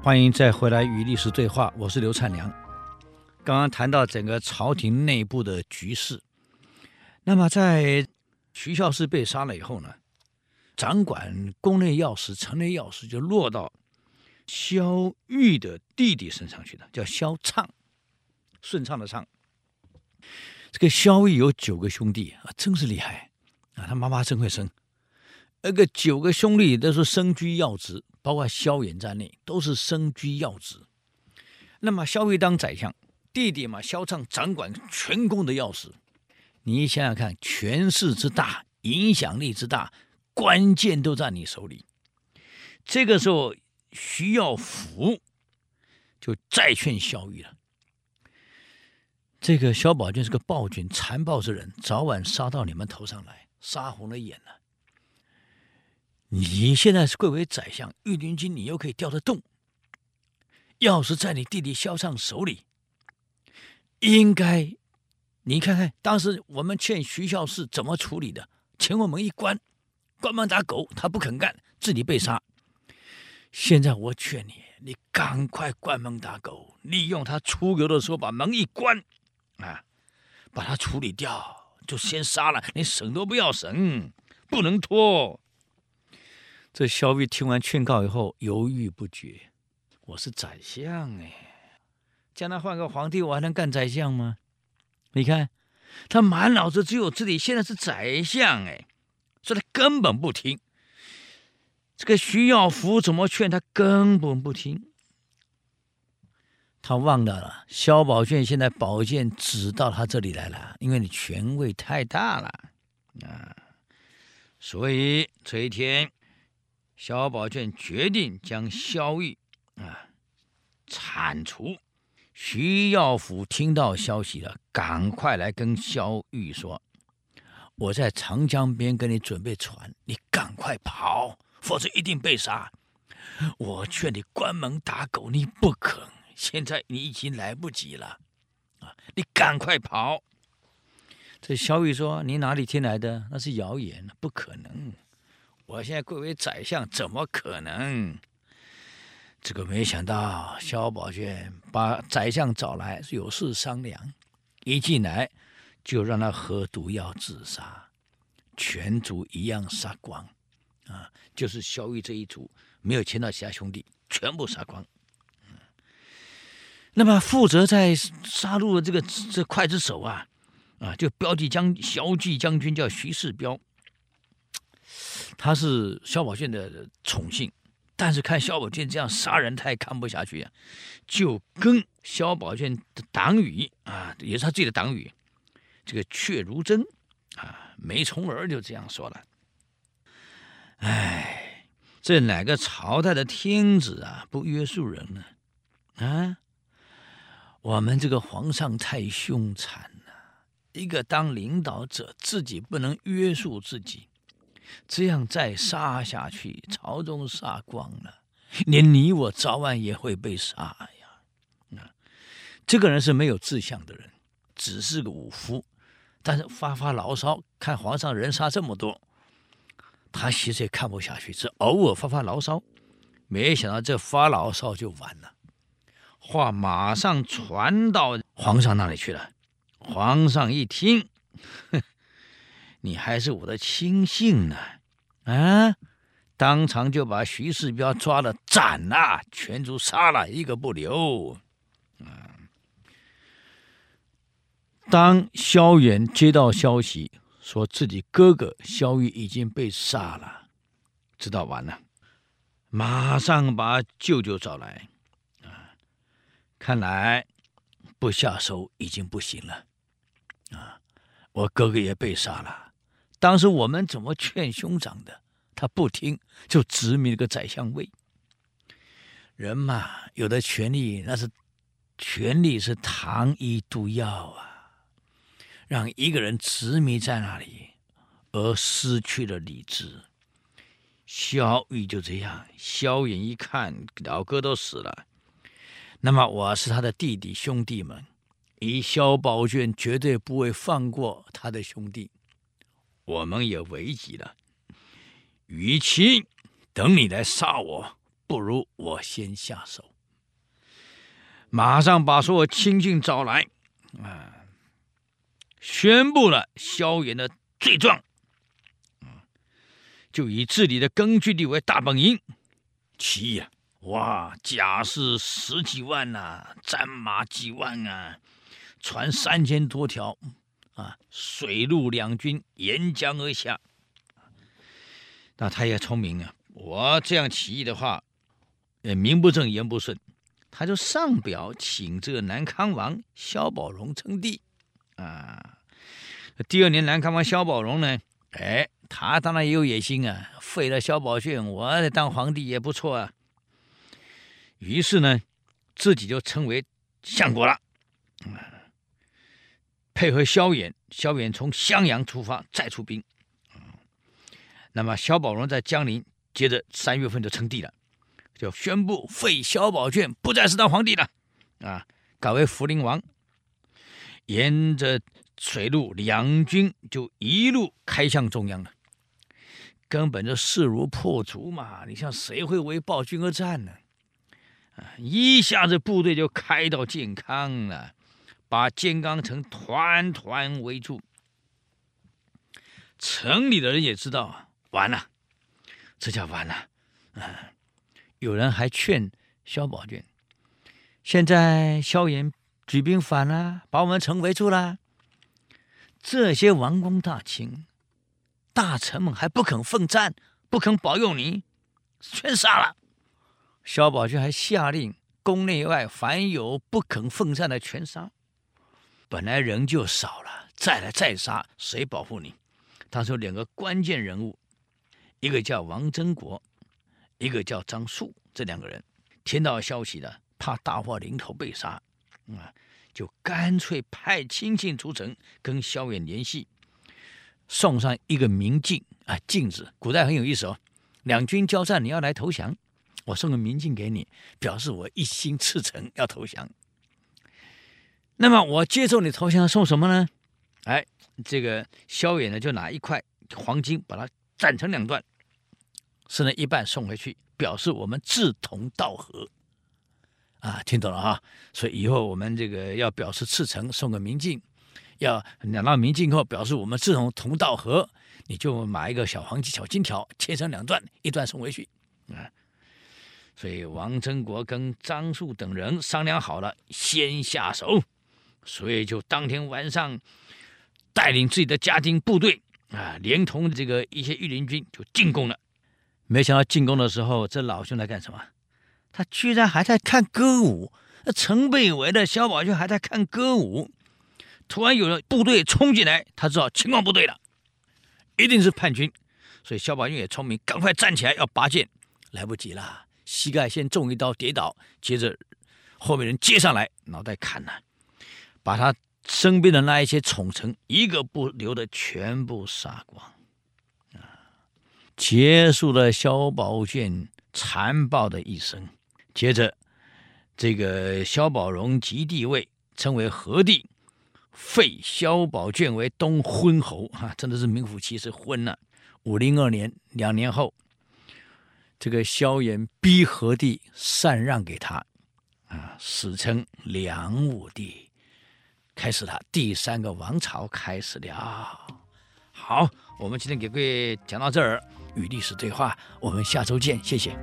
欢迎再回来与历史对话，我是刘灿良。刚刚谈到整个朝廷内部的局势，那么在徐孝嗣被杀了以后呢，掌管宫内要事、城内要事就落到萧玉的弟弟身上去了，叫萧畅，顺畅的畅。这个萧玉有九个兄弟啊，真是厉害啊！他妈妈真会生，那个九个兄弟都是身居要职。包括萧衍在内，都是身居要职。那么萧玉当宰相，弟弟嘛萧畅掌管全宫的要事。你想想看，权势之大，影响力之大，关键都在你手里。这个时候，徐耀福就再劝萧玉了。这个萧宝卷是个暴君、残暴之人，早晚杀到你们头上来，杀红了眼了。你现在是贵为宰相，御林军你又可以调得动。要是在你弟弟萧畅手里，应该你看看当时我们劝徐孝是怎么处理的？前后门一关，关门打狗，他不肯干，自己被杀。现在我劝你，你赶快关门打狗，利用他出游的时候把门一关，啊，把他处理掉，就先杀了，你省都不要省，不能拖。这萧御听完劝告以后，犹豫不决。我是宰相哎，将来换个皇帝，我还能干宰相吗？你看，他满脑子只有自己，现在是宰相哎，所以他根本不听。这个徐耀福怎么劝他，根本不听。他忘掉了，萧宝卷现在宝剑指到他这里来了，因为你权位太大了啊，所以这一天。萧宝卷决定将萧玉啊铲除。徐耀府听到消息了，赶快来跟萧玉说：“我在长江边给你准备船，你赶快跑，否则一定被杀。我劝你关门打狗，你不肯。现在你已经来不及了，啊，你赶快跑。”这萧玉说：“你哪里听来的？那是谣言，不可能。”我现在贵为宰相，怎么可能？这个没想到，萧宝卷把宰相找来，有事商量。一进来就让他喝毒药自杀，全族一样杀光。啊，就是萧玉这一族，没有牵到其他兄弟，全部杀光。那么负责在杀戮的这个这刽子手啊，啊，就标记将骁骑将军叫徐世标。他是萧宝卷的宠幸，但是看萧宝卷这样杀人，他也看不下去啊，就跟萧宝卷的党羽啊，也是他自己的党羽，这个阙如真啊，梅从儿就这样说了：“哎，这哪个朝代的天子啊，不约束人呢？啊，我们这个皇上太凶残了，一个当领导者，自己不能约束自己。”这样再杀下去，朝中杀光了，连你我早晚也会被杀呀！啊，这个人是没有志向的人，只是个武夫，但是发发牢骚，看皇上人杀这么多，他其实也看不下去，只偶尔发发牢骚。没想到这发牢骚就完了，话马上传到皇上那里去了。皇上一听，哼。你还是我的亲信呢，啊！当场就把徐世标抓了，斩了，全族杀了一个不留。啊！当萧远接到消息，说自己哥哥萧玉已经被杀了，知道完了，马上把舅舅找来。啊！看来不下手已经不行了。啊！我哥哥也被杀了。当时我们怎么劝兄长的？他不听，就执迷了个宰相位。人嘛，有的权力那是权力是糖衣毒药啊，让一个人执迷在那里，而失去了理智。萧玉就这样，萧衍一看老哥都死了，那么我是他的弟弟兄弟们，以萧宝卷绝对不会放过他的兄弟。我们也危急了，与其等你来杀我，不如我先下手。马上把所有亲信找来，啊，宣布了萧衍的罪状，就以自己的根据地为大本营，起义啊，哇，甲士十几万呐、战马几万啊，船三千多条，啊，水陆两军沿江而下。那他也聪明啊，我这样起义的话，呃，名不正言不顺。他就上表请这个南康王萧宝荣称帝，啊，第二年南康王萧宝荣呢，哎，他当然也有野心啊，废了萧宝卷，我当皇帝也不错啊。于是呢，自己就称为相国了，啊，配合萧衍，萧衍从襄阳出发，再出兵，那么萧宝荣在江陵，接着三月份就称帝了。就宣布废萧宝卷，不再是当皇帝了，啊，改为福陵王。沿着水路两军就一路开向中央了，根本就势如破竹嘛！你像谁会为暴君而战呢？啊，一下子部队就开到建康了，把建康城团团围住。城里的人也知道啊，完了，这下完了，啊。有人还劝萧宝卷：“现在萧衍举兵反了，把我们城围住了。这些王公大卿、大臣们还不肯奋战，不肯保佑你，全杀了。”萧宝卷还下令，宫内外凡有不肯奋战的，全杀。本来人就少了，再来再杀，谁保护你？他说两个关键人物，一个叫王曾国。一个叫张树，这两个人听到消息的，怕大祸临头被杀，啊，就干脆派亲信出城跟萧衍联系，送上一个明镜啊镜子。古代很有意思哦，两军交战，你要来投降，我送个明镜给你，表示我一心赤诚要投降。那么我接受你投降，送什么呢？哎，这个萧衍呢，就拿一块黄金把它斩成两段。剩了一半送回去，表示我们志同道合，啊，听懂了哈？所以以后我们这个要表示赤诚，送个明镜，要拿到明镜后表示我们志同同道合，你就买一个小黄金小金条，切成两段，一段送回去，啊。所以王曾国跟张树等人商量好了，先下手，所以就当天晚上带领自己的家丁部队啊，连同这个一些御林军就进攻了。没想到进攻的时候，这老兄来干什么？他居然还在看歌舞。那城被围的萧宝卷还在看歌舞。突然有了部队冲进来，他知道情况不对了，一定是叛军。所以萧宝卷也聪明，赶快站起来要拔剑，来不及了，膝盖先中一刀跌倒，接着后面人接上来，脑袋砍了，把他身边的那一些宠臣一个不留的全部杀光。啊结束了萧宝卷残暴的一生。接着，这个萧宝荣即帝位，称为和帝，废萧宝卷为东昏侯。哈，真的是名副其实昏了。武灵二年，两年后，这个萧衍逼和帝禅让给他，啊，史称梁武帝，开始了第三个王朝，开始了。好，我们今天给各位讲到这儿。与历史对话，我们下周见，谢谢。